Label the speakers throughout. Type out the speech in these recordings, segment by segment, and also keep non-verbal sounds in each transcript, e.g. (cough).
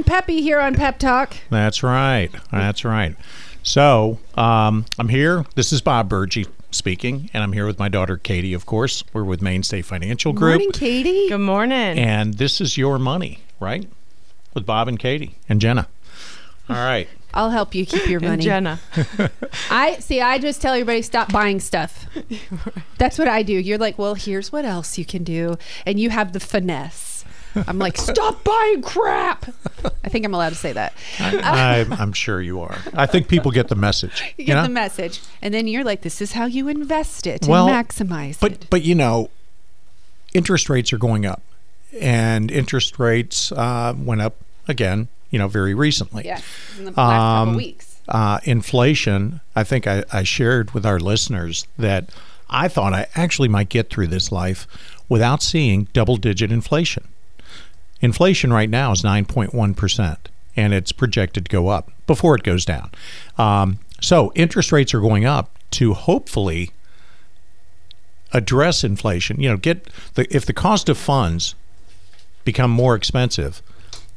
Speaker 1: We're peppy here on Pep Talk.
Speaker 2: That's right. That's right. So um, I'm here. This is Bob Burgee speaking, and I'm here with my daughter Katie. Of course, we're with Mainstay Financial Group,
Speaker 1: Morning, Katie.
Speaker 3: Good morning.
Speaker 2: and this is your money, right? With Bob and Katie and Jenna. All right. (laughs)
Speaker 1: I'll help you keep your money.
Speaker 3: Jenna. (laughs)
Speaker 1: I see. I just tell everybody stop buying stuff. (laughs) That's what I do. You're like, well, here's what else you can do, and you have the finesse. I'm like, stop buying crap. I think I'm allowed to say that. (laughs)
Speaker 2: I, I'm sure you are. I think people get the message. (laughs)
Speaker 1: You get
Speaker 2: know?
Speaker 1: the message, and then you're like, this is how you invest it
Speaker 2: Well,
Speaker 1: and maximize
Speaker 2: But
Speaker 1: it.
Speaker 2: but you know, interest rates are going up, and interest rates uh, went up again. You know, very recently.
Speaker 1: Yeah, in the last couple
Speaker 2: Um,
Speaker 1: weeks.
Speaker 2: uh, inflation, I think I, I shared with our listeners that I thought I actually might get through this life without seeing double digit inflation. Inflation right now is 9.1%, and it's projected to go up before it goes down. Um, so interest rates are going up to hopefully address inflation. You know, get the if the cost of funds become more expensive,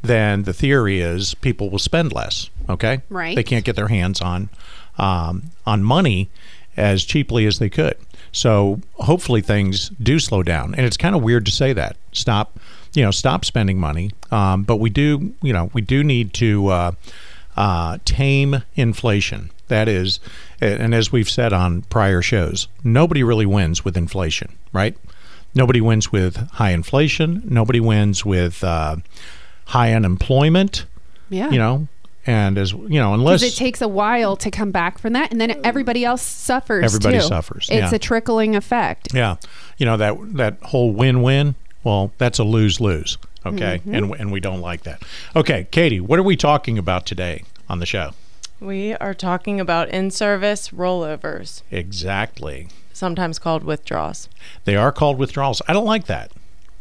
Speaker 2: then the theory is people will spend less. Okay,
Speaker 1: Right.
Speaker 2: They can't get their hands on um, on money as cheaply as they could. So hopefully things do slow down. And it's kind of weird to say that. Stop, you know, stop spending money. Um, but we do, you know, we do need to uh, uh, tame inflation. That is, and as we've said on prior shows, nobody really wins with inflation, right? Nobody wins with high inflation. Nobody wins with uh, high unemployment.
Speaker 1: Yeah.
Speaker 2: You know, and as you know, unless
Speaker 1: it takes a while to come back from that, and then everybody else suffers.
Speaker 2: Everybody
Speaker 1: too.
Speaker 2: suffers,
Speaker 1: It's
Speaker 2: yeah.
Speaker 1: a trickling effect.
Speaker 2: Yeah, you know that that whole win-win. Well, that's a lose-lose. Okay,
Speaker 1: Mm-hmm.
Speaker 2: and and we don't like that. Okay, Katie, what are we talking about today on the show?
Speaker 3: we are talking about in service rollovers,
Speaker 2: Exactly.
Speaker 3: sometimes called withdrawals.
Speaker 2: They are called withdrawals. I don't like that.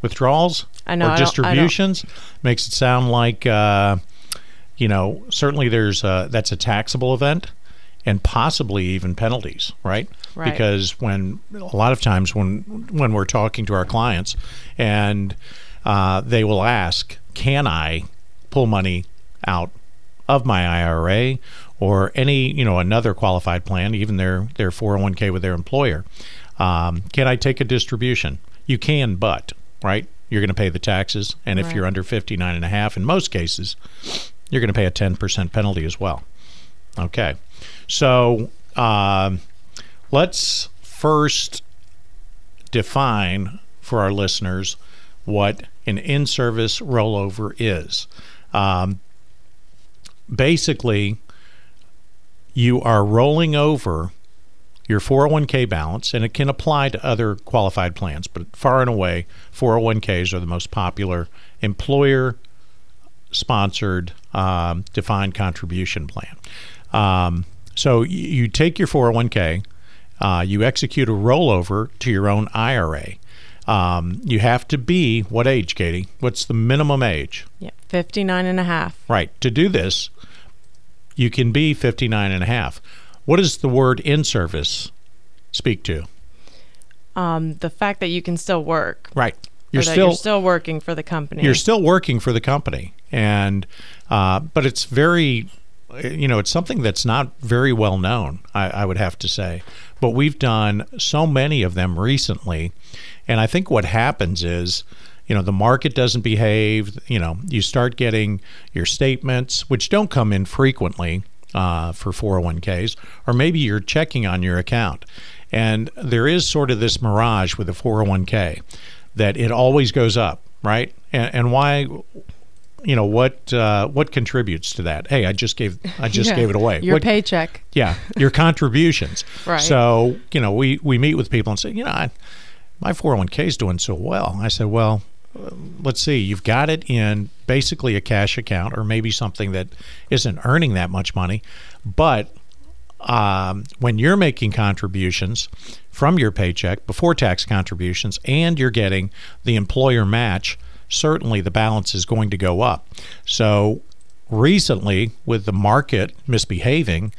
Speaker 2: Withdrawals
Speaker 3: I know,
Speaker 2: or
Speaker 3: I
Speaker 2: distributions makes it sound like uh, you know certainly there's a, that's a taxable event and possibly even penalties, right?
Speaker 3: Right.
Speaker 2: Because when a lot of times when when we're talking to our clients and uh, they will ask, "Can I pull money out of my IRA or any you know another qualified plan, even their their 401k with their employer. Um, can I take a distribution? You can, but right, you're going to pay the taxes, and if
Speaker 3: Right.
Speaker 2: you're under 59 and a half, in most cases, you're going to pay a 10% penalty as well. Okay, so um, let's first define for our listeners what an in-service rollover is. Um, basically, you are rolling over your 401k balance, and it can apply to other qualified plans, but far and away, 401ks are the most popular employer sponsored um, defined contribution plan. Um, so you take your 401k, uh, you execute a rollover to your own IRA. Um, you have to be what age, Katie? What's the minimum age?
Speaker 3: Yeah, 59 and a half.
Speaker 2: Right. To do this, you can be 59 and a half. What does the word in service speak to?
Speaker 3: Um, the fact that you can still work.
Speaker 2: Right. You're still
Speaker 3: you're still working for the company.
Speaker 2: you're still working for the company and uh, but it's very you know it's something that's not very well known I, I would have to say. But we've done so many of them recently and i think what happens is you know the market doesn't behave you know you start getting your statements which don't come in frequently uh, for 401ks or maybe you're checking on your account. And there is sort of this mirage with a 401k that it always goes up right? And, and why you know what uh, what contributes to that hey i just gave i just
Speaker 3: Yeah.
Speaker 2: gave it away
Speaker 3: Your
Speaker 2: what,
Speaker 3: paycheck.
Speaker 2: yeah your (laughs) contributions
Speaker 3: Right.
Speaker 2: so you know we we meet with people and say you know I, my 401k is doing so well i said well uh, let's see you've got it in basically a cash account or maybe something that isn't earning that much money but um, when you're making contributions from your paycheck before tax contributions and you're getting the employer match certainly the balance is going to go up so recently with the market misbehaving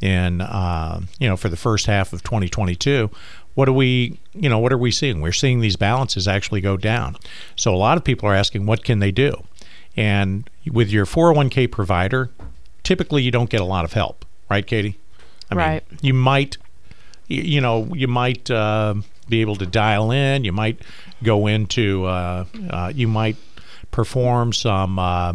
Speaker 2: in uh, you know for the first half of 2022 what are we, you know, what are we seeing? We're seeing these balances actually go down. So a lot of people are asking, what can they do? And with your 401k provider, typically you don't get a lot of help, right, Katie? I
Speaker 3: Right.
Speaker 2: Mean, you might, you know, you might uh, be able to dial in. You might go into, uh, uh, you might perform some, uh,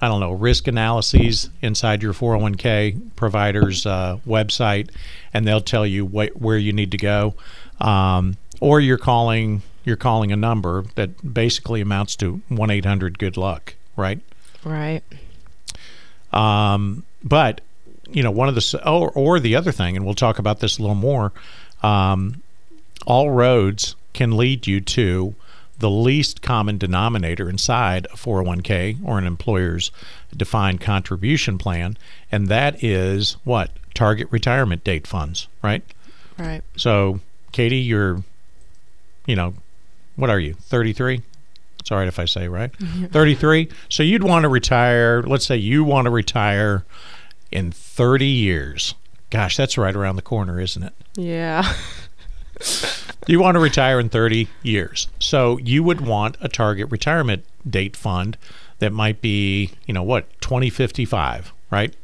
Speaker 2: I don't know, risk analyses inside your 401k provider's uh, website, and they'll tell you wh- where you need to go. Um, or you're calling you're calling a number that basically amounts to one eight hundred good luck, right?
Speaker 3: Right.
Speaker 2: Um, but you know, one of the or, or the other thing, and we'll talk about this a little more. Um, all roads can lead you to the least common denominator inside a 401k or an employer's defined contribution plan, and that is what target retirement date funds, right?
Speaker 3: Right.
Speaker 2: So, Katie, you're, you know, what are you? 33? It's all right if I say, right? Mm-hmm. (laughs) 33. So you'd want to retire, let's say you want to retire in 30 years. Gosh, that's right around the corner, isn't it?
Speaker 3: Yeah. (laughs)
Speaker 2: You want to retire in 30 years. So you would want a target retirement date fund that might be, you know, what, 2055, right?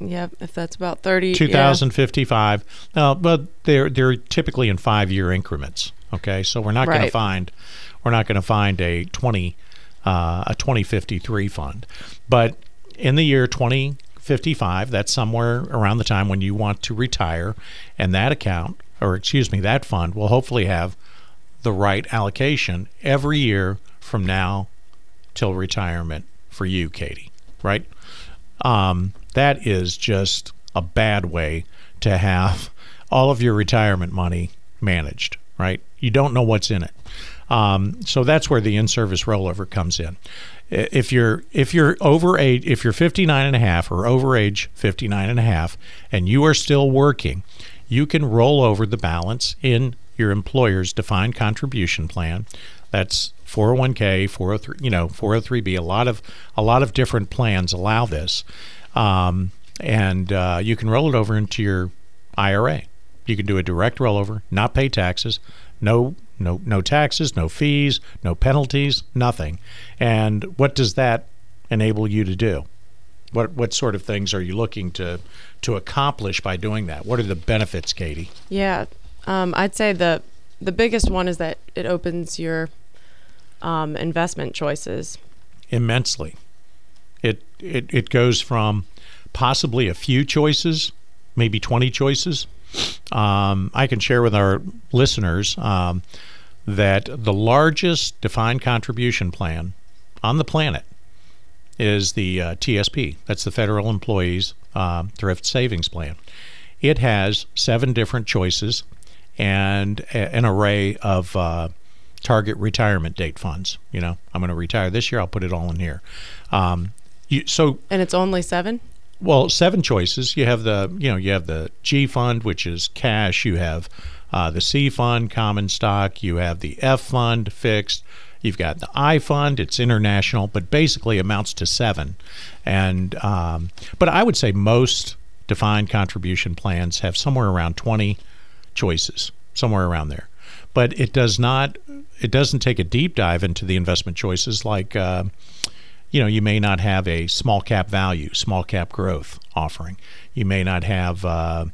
Speaker 3: yep. If that's about 30. yeah.
Speaker 2: 2055. Now, but they're they're typically in five year increments. Okay, so we're not going to find we're not going to find a 20 uh, a 2053 fund, but in the year 2055, that's somewhere around the time when you want to retire, and that account or excuse me, that fund will hopefully have the right allocation every year from now till retirement for you, Katie. Right? um, that is just a bad way to have all of your retirement money managed, right? You don't know what's in it. Um, so that's where the in-service rollover comes in. If you're if you're over age if you're 59 and a half or over age 59 and a half and you are still working, you can roll over the balance in your employer's defined contribution plan. That's 401k, 403, you know, 403b. A lot of a lot of different plans allow this, um, and uh, you can roll it over into your IRA. You can do a direct rollover, not pay taxes, no no no taxes, no fees, no penalties, nothing. And what does that enable you to do? What what sort of things are you looking to to accomplish by doing that? What are the benefits, Katie?
Speaker 3: Yeah. Um, I'd say the the biggest one is that it opens your um, investment choices.
Speaker 2: immensely. It, it it goes from possibly a few choices, maybe 20 choices. Um, I can share with our listeners um, that the largest defined contribution plan on the planet is the uh, TSP. That's the Federal Employees uh, Thrift Savings Plan. It has seven different choices and a, an array of uh, target retirement date funds. You know, I'm going to retire this year. I'll put it all in here. Um, you, so
Speaker 3: And it's only seven?
Speaker 2: well, seven choices. You have the you know you have the G fund, which is cash. You have uh, the C fund, common stock. You have the F fund, fixed. You've got the I fund. It's international, but basically amounts to seven. And um, but I would say most defined contribution plans have somewhere around twenty choices, somewhere around there. But it does not. It doesn't take a deep dive into the investment choices like. Uh, you know, you may not have a small cap value, small cap growth offering. You may not have uh,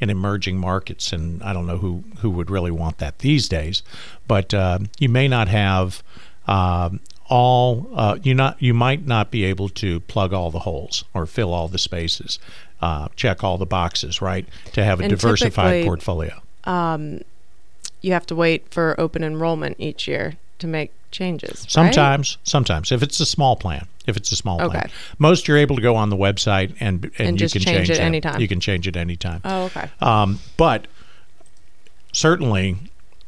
Speaker 2: in emerging markets, and I don't know who who would really want that these days. But uh, you may not have um, all. Uh, you not you might not be able to plug all the holes or fill all the spaces, uh, check all the boxes, right? To have a
Speaker 3: And
Speaker 2: diversified portfolio.
Speaker 3: You have to wait for open enrollment each year to make changes. right?
Speaker 2: Sometimes, sometimes if it's a small plan, if it's a small plan, most you're able to go on the website and and,
Speaker 3: And
Speaker 2: you
Speaker 3: just
Speaker 2: can
Speaker 3: change
Speaker 2: change
Speaker 3: it
Speaker 2: that.
Speaker 3: anytime.
Speaker 2: You can change it anytime.
Speaker 3: Oh, okay.
Speaker 2: Um, but certainly,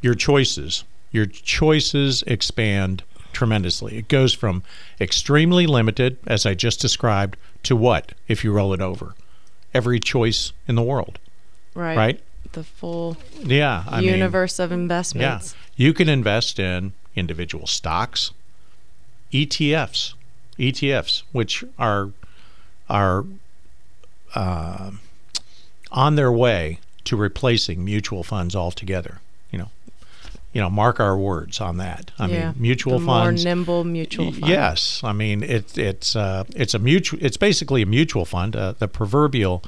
Speaker 2: your choices, your choices expand tremendously. It goes from extremely limited, as I just described, to what if you roll it over? Every choice in the world,
Speaker 3: Right.
Speaker 2: right?
Speaker 3: The full
Speaker 2: Yeah, I mean,
Speaker 3: universe of
Speaker 2: yeah, you can invest in individual stocks, ETFs, ETFs, which are are uh, on their way to replacing mutual funds altogether. You know, mark our words on that. I
Speaker 3: yeah.
Speaker 2: mean, mutual
Speaker 3: the
Speaker 2: funds.
Speaker 3: More nimble mutual fund.
Speaker 2: Yes, I mean it, it's uh, it's a mutual. It's basically a mutual fund, uh, the proverbial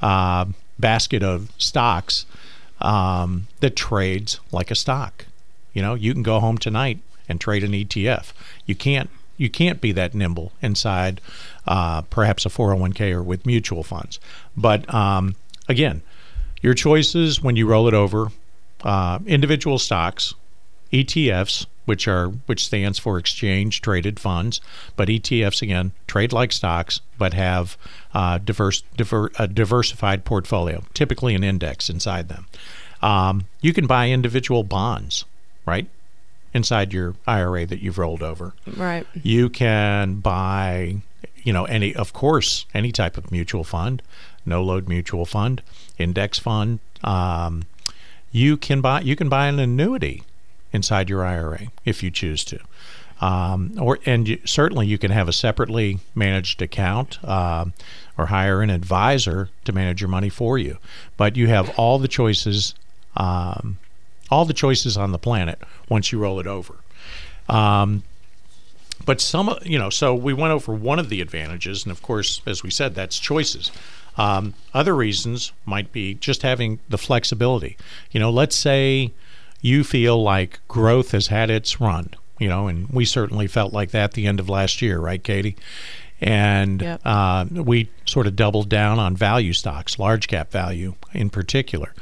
Speaker 2: uh, basket of stocks um, that trades like a stock. You know, you can go home tonight and trade an ETF. You can't you can't be that nimble inside uh, perhaps a 401k or with mutual funds. But um, again, your choices when you roll it over: uh, individual stocks, ETFs, which are which stands for exchange traded funds, but ETFs again trade like stocks, but have uh, diverse diver, a diversified portfolio, typically an index inside them. Um, you can buy individual bonds, right? Inside your IRA that you've rolled over.
Speaker 3: Right.
Speaker 2: You can buy, you know, any, of course, any type of mutual fund, no load mutual fund, index fund. Um, you can buy, you can buy an annuity inside your IRA if you choose to. Um, or and you, certainly you can have a separately managed account um, or hire an advisor to manage your money for you. But you have all the choices, um, all the choices on the planet once you roll it over. Um, but some, you know, so we went over one of the advantages, and of course, as we said, that's choices. Um, other reasons might be just having the flexibility. You know, let's say you feel like growth has had its run, you know, and we certainly felt like that the end of last year, right, Katie? And
Speaker 3: Yep.
Speaker 2: uh, we sort of doubled down on value stocks, large cap value in particular.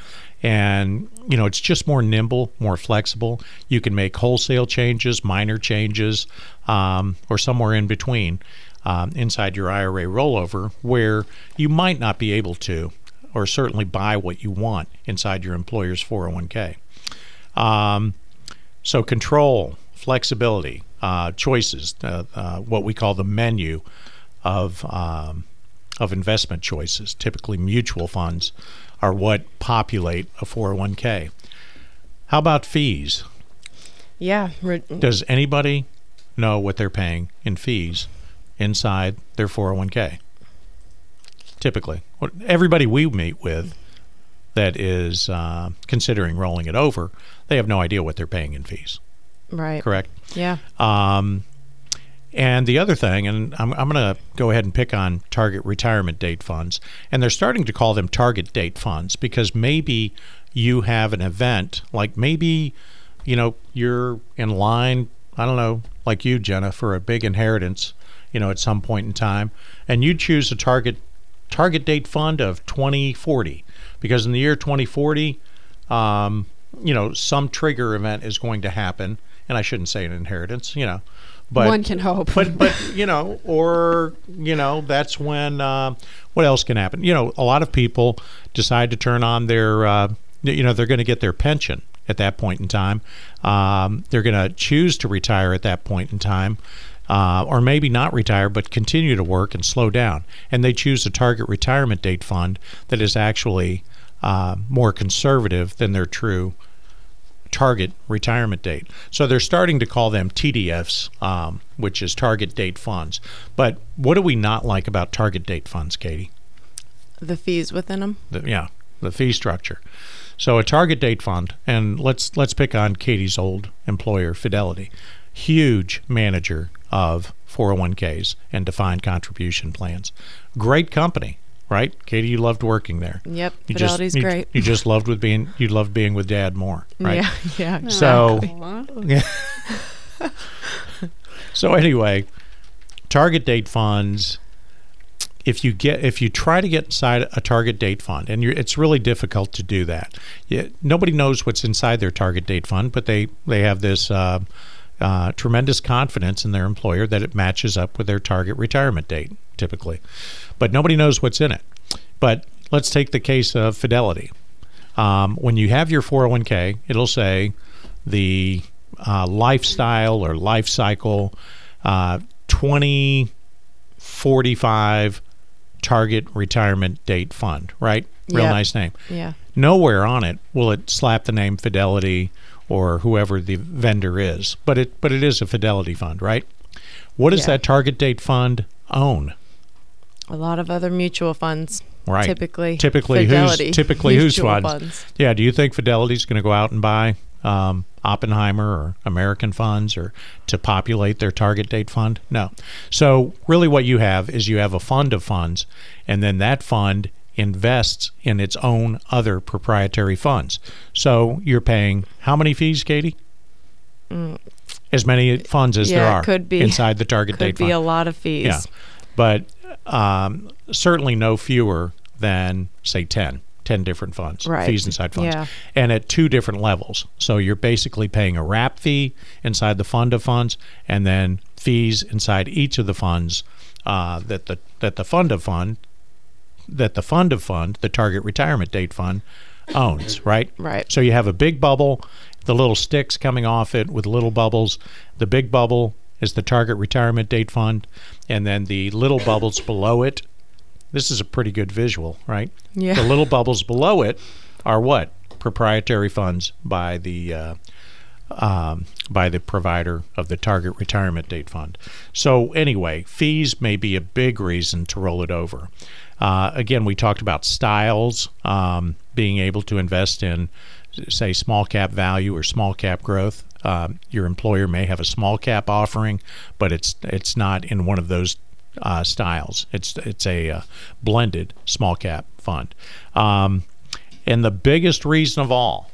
Speaker 2: And, you know, it's just more nimble, more flexible. You can make wholesale changes, minor changes, um, or somewhere in between um, inside your IRA rollover where you might not be able to, or certainly buy what you want inside your employer's 401k. Um, so control, flexibility, uh, choices, uh, uh, what we call the menu of um, of investment choices. Typically, mutual funds are what populate a 401k. How about fees?
Speaker 3: Yeah.
Speaker 2: Does anybody know what they're paying in fees inside their 401k? Typically, What- everybody we meet with that is uh, considering rolling it over, they have no idea what they're paying in fees.
Speaker 3: right.
Speaker 2: Correct.
Speaker 3: Yeah.
Speaker 2: Um, and the other thing, and I'm, I'm going to go ahead and pick on target retirement date funds, and they're starting to call them target date funds because maybe you have an event, like maybe, you know, you're in line, I don't know, like you, Jenna, for a big inheritance, you know, at some point in time, and you choose a target target date fund of 2040 because in the year 2040, um, you know, some trigger event is going to happen, and I shouldn't say an inheritance, you know, but
Speaker 1: One can hope.
Speaker 2: but but you know, or you know, that's when uh, what else can happen? You know, a lot of people decide to turn on their, uh, you know, they're going to get their pension at that point in time. Um, they're going to choose to retire at that point in time. Uh, or maybe not retire, but continue to work and slow down. And they choose a target retirement date fund that is actually uh, more conservative than their true target retirement date. So they're starting to call them TDFs, um, which is target date funds. But what do we not like about target date funds, Katie?
Speaker 3: The fees within them.
Speaker 2: The, yeah, the fee structure. So a target date fund, and let's let's pick on Katie's old employer, Fidelity, huge manager of 401ks and defined contribution plans. Great company, right? Katie, you loved working there.
Speaker 3: Yep.
Speaker 2: You
Speaker 3: Fidelity's
Speaker 2: just, you-
Speaker 3: great.
Speaker 2: You, just loved with being you loved being with Dad more, (laughs) right?
Speaker 3: Yeah. Yeah.
Speaker 2: So-
Speaker 3: exactly. (laughs)
Speaker 2: So anyway, target date funds. If you get if you try to get inside a target date fund, and you're, it's really difficult to do that. Yeah, nobody knows what's inside their target date fund, but they they have this uh, uh, tremendous confidence in their employer that it matches up with their target retirement date, typically. But nobody knows what's in it. But let's take the case of Fidelity. Um, when you have your 401k, it'll say the uh, lifestyle or life cycle uh, 2045 target retirement date fund, right? Real
Speaker 3: Yep.
Speaker 2: nice name.
Speaker 3: Yeah.
Speaker 2: Nowhere on it will it slap the name Fidelity or whoever the vendor is, but it but it is a Fidelity fund, right? What does
Speaker 3: Yeah.
Speaker 2: that target date fund own?
Speaker 3: A lot of other mutual funds.
Speaker 2: Right.
Speaker 3: typically
Speaker 2: Typically,
Speaker 3: Fidelity
Speaker 2: who's typically whose
Speaker 3: mutual
Speaker 2: funds? Yeah. Do you think Fidelity's going to go out and buy um, Oppenheimer or American funds or to populate their target date fund? No. So really, what you have is you have a fund of funds, and then that fund invests in its own other proprietary funds. So you're paying how many fees, Katie? As many funds as there
Speaker 3: Mm.
Speaker 2: Are
Speaker 3: could be.
Speaker 2: inside the target
Speaker 3: Could
Speaker 2: date fund.
Speaker 3: Could be a lot of fees.
Speaker 2: Yeah, but um, certainly no fewer than say 10, 10 different funds,
Speaker 3: Right.
Speaker 2: fees inside funds,
Speaker 3: Yeah.
Speaker 2: and at two different levels. So you're basically paying a wrap fee inside the fund of funds, and then fees inside each of the funds uh, that the that the fund of fund that the fund of fund, the target retirement date fund, owns. (clears throat) Right.
Speaker 3: Right.
Speaker 2: So you have a big bubble, the little sticks coming off it with little bubbles. The big bubble is the target retirement date fund, and then the little bubbles below it. This is a pretty good visual, right?
Speaker 3: Yeah.
Speaker 2: The little bubbles below it are what proprietary funds by the uh, um, by the provider of the target retirement date fund. So anyway, fees may be a big reason to roll it over. Uh, again, we talked about styles, um, being able to invest in, say, small cap value or small cap growth. Um, your employer may have a small cap offering, but it's it's not in one of those uh, styles. It's it's a uh, blended small cap fund, um, and the biggest reason of all,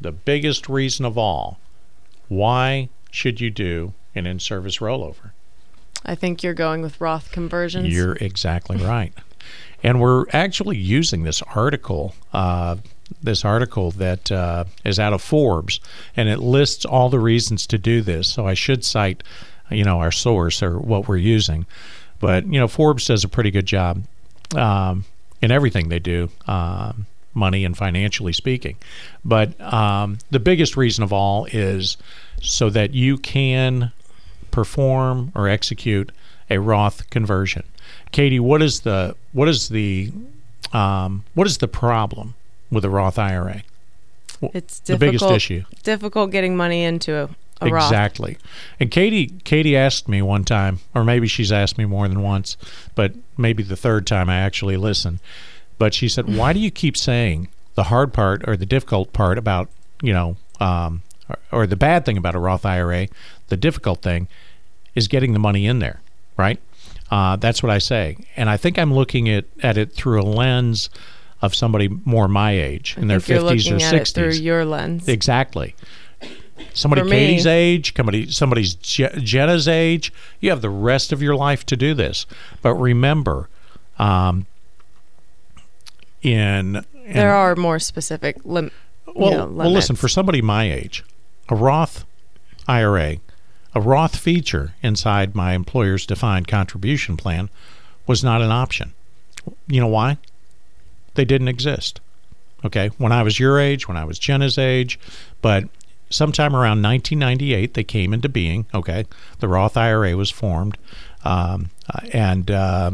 Speaker 2: the biggest reason of all, why should you do an in-service rollover?
Speaker 3: I think you're going with Roth conversions.
Speaker 2: You're exactly right. And we're actually using this article, uh, this article that uh, is out of Forbes, and it lists all the reasons to do this. So I should cite, you know, our source or what we're using. But you know, Forbes does a pretty good job um, in everything they do, um, money and financially speaking. But um, the biggest reason of all is so that you can perform or execute a Roth conversion. Katie, what is the what is the um, what is the problem with a Roth IRA?
Speaker 3: it's
Speaker 2: the biggest issue.
Speaker 3: Difficult getting money into a, a Roth.
Speaker 2: Exactly. And Katie Katie asked me one time, or maybe she's asked me more than once, but maybe the third time I actually listened. But she said, "Why do you keep saying the hard part or the difficult part about you know, um, or, or the bad thing about a Roth IRA? The difficult thing is getting the money in there, right? Uh, that's what I say, and I think I'm looking at at it through a lens." Of somebody more my age, in
Speaker 3: I
Speaker 2: their
Speaker 3: think you're
Speaker 2: fifties or
Speaker 3: looking at it through your lens.
Speaker 2: Exactly. Somebody
Speaker 3: For me-
Speaker 2: Katie's age, somebody somebody's Je- Jenna's age. You have the rest of your life to do this. But remember, um, in, in
Speaker 3: there are more specific lim-
Speaker 2: well,
Speaker 3: you know,
Speaker 2: well, listen for somebody my age, a Roth IRA, a Roth feature inside my employer's defined contribution plan was not an option. You know why? They didn't exist. Okay, when I was your age, when I was Jenna's age, but sometime around 1998 they came into being. Okay, the Roth IRA was formed, um, and uh,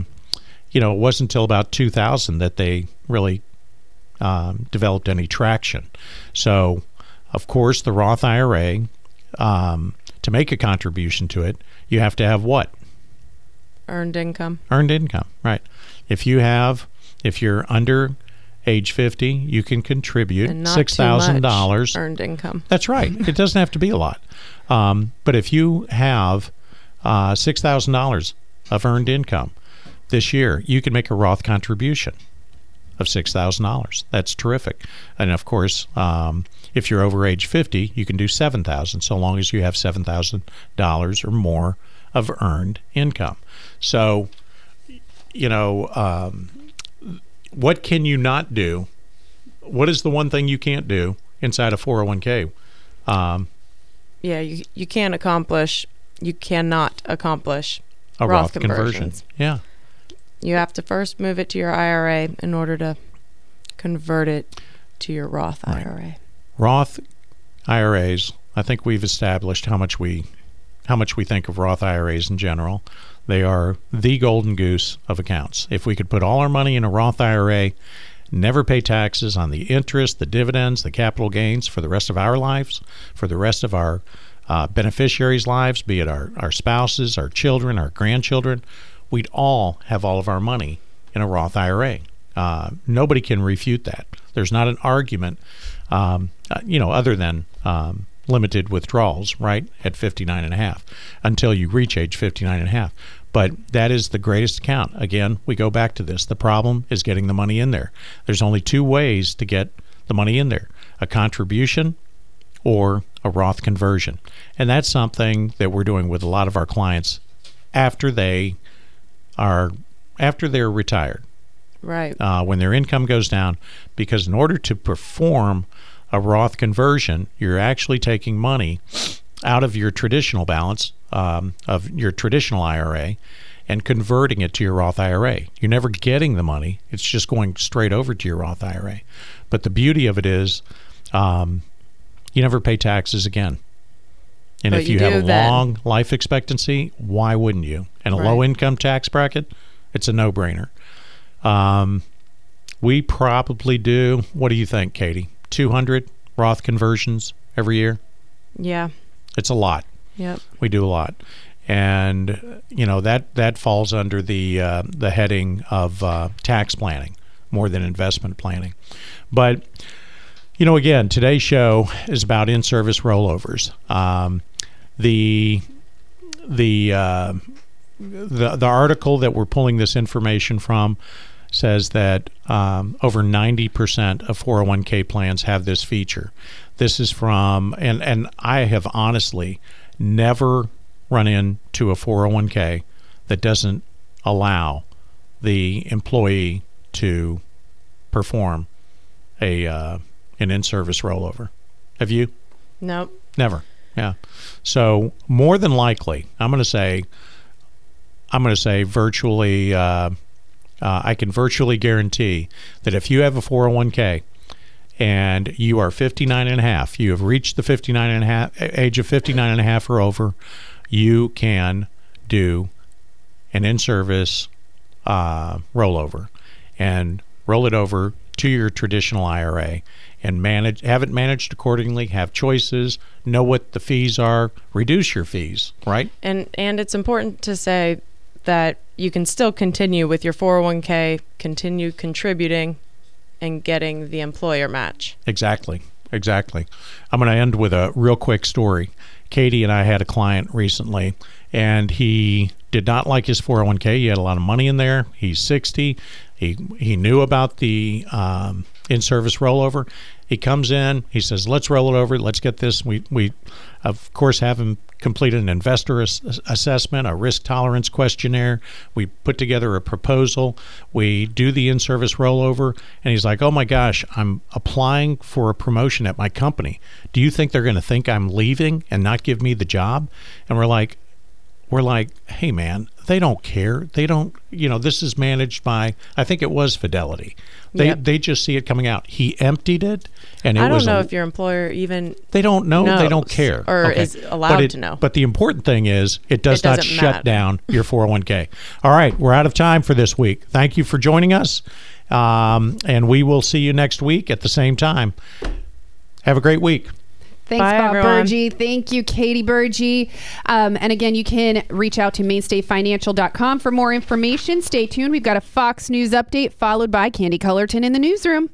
Speaker 2: you know it wasn't until about 2000 that they really um, developed any traction. So, of course, the Roth IRA, um, to make a contribution to it, you have to have what?
Speaker 3: earned income.
Speaker 2: Earned income, right? If you have, if you're under age 50, you can contribute
Speaker 3: And not too
Speaker 2: $6,000.
Speaker 3: earned income.
Speaker 2: That's right. It doesn't have to be a lot. Um, but if you have uh, $6,000 of earned income this year, you can make a Roth contribution of $6,000. That's terrific. And of course, um, if you're over age 50, you can do 7000 so long as you have $7,000 or more of earned income. So, you know, um, what can you not do? What is the one thing you can't do inside a 401k? Um,
Speaker 3: Yeah, you you can't accomplish. You cannot accomplish.
Speaker 2: a
Speaker 3: Roth
Speaker 2: Roth, conversion.
Speaker 3: conversions.
Speaker 2: Yeah.
Speaker 3: You have to first move it to your IRA in order to convert it to your Roth
Speaker 2: Right.
Speaker 3: IRA.
Speaker 2: Roth IRAs, I think we've established how much we how much we think of Roth IRAs in general. They are the golden goose of accounts. If we could put all our money in a Roth IRA, never pay taxes on the interest, the dividends, the capital gains for the rest of our lives, for the rest of our uh, beneficiaries' lives, be it our, our spouses, our children, our grandchildren, we'd all have all of our money in a Roth IRA. Uh, nobody can refute that. There's not an argument, um, uh, you know, other than um, limited withdrawals, right, at 59 and a half until you reach age 59 and a half. But that is the greatest account. Again, we go back to this. The problem is getting the money in there. There's only two ways to get the money in there a contribution or a Roth conversion. And that's something that we're doing with a lot of our clients after they are after they're retired
Speaker 3: Right.
Speaker 2: uh, when their income goes down because in order to perform a Roth conversion, you're actually taking money out of your traditional balance um, of your traditional IRA and converting it to your Roth IRA. You're never getting the money; it's just going straight over to your Roth IRA. But the beauty of it is, um, you never pay taxes again. And
Speaker 3: But
Speaker 2: if
Speaker 3: you
Speaker 2: you, have a
Speaker 3: then.
Speaker 2: long life expectancy, why wouldn't you? And a
Speaker 3: Right.
Speaker 2: low income tax bracket, it's a no brainer. Um, we probably do. What do you think, Katie? 200 Roth conversions every year?
Speaker 3: Yeah.
Speaker 2: It's a lot.
Speaker 3: Yep.
Speaker 2: We do a lot. And you know that that falls under the uh, the heading of uh, tax planning more than investment planning. But you know, again, today's show is about in-service rollovers. Um, the the uh, the the article that we're pulling this information from says that um, over 90% of 401k plans have this feature. This is from and and I have honestly never run into a 401k that doesn't allow the employee to perform a uh, an in-service rollover. Have you?
Speaker 3: Nope.
Speaker 2: Never. Yeah. So more than likely, I'm going to say, I'm going to say virtually, uh, uh, I can virtually guarantee that if you have a 401k and you are 59 and a half, you have reached the 59 and a half age of 59 and a half or over, you can do an in-service uh, rollover and roll it over to your traditional IRA and manage have it managed accordingly, have choices, know what the fees are, reduce your fees, right?
Speaker 3: And and it's important to say that you can still continue with your 401k, continue contributing and getting the employer match.
Speaker 2: Exactly. Exactly. I'm going to end with a real quick story. Katie and I had a client recently, and he did not like his 401k. He had a lot of money in there. He's 60. He he knew about the um, in-service rollover. He comes in. He says, "Let's roll it over. Let's get this." We we of course have him complete an investor ass- assessment, a risk tolerance questionnaire. We put together a proposal. We do the in-service rollover, and he's like, "Oh my gosh, I'm applying for a promotion at my company. Do you think they're going to think I'm leaving and not give me the job?" And we're like, we're like, hey man, they don't care. They don't, you know, this is managed by, I think it was Fidelity. They
Speaker 3: Yep.
Speaker 2: they just see it coming out. He emptied it, and it
Speaker 3: I don't know
Speaker 2: a-
Speaker 3: if your employer even
Speaker 2: they don't know. They don't care,
Speaker 3: or is allowed
Speaker 2: it,
Speaker 3: to know.
Speaker 2: But the important thing is, it does
Speaker 3: It
Speaker 2: not shut
Speaker 3: matter.
Speaker 2: down your 401k. (laughs) All right, we're out of time for this week. Thank you for joining us, um, and we will see you next week at the same time. Have a great week.
Speaker 1: Thanks,
Speaker 3: Bye,
Speaker 1: Bob
Speaker 3: everyone.
Speaker 1: Burgee. Thank you, Katie Burgee. Um, and again, you can reach out to mainstayfinancial.com for more information. Stay tuned. We've got a Fox News update followed by Candy Cullerton in the newsroom.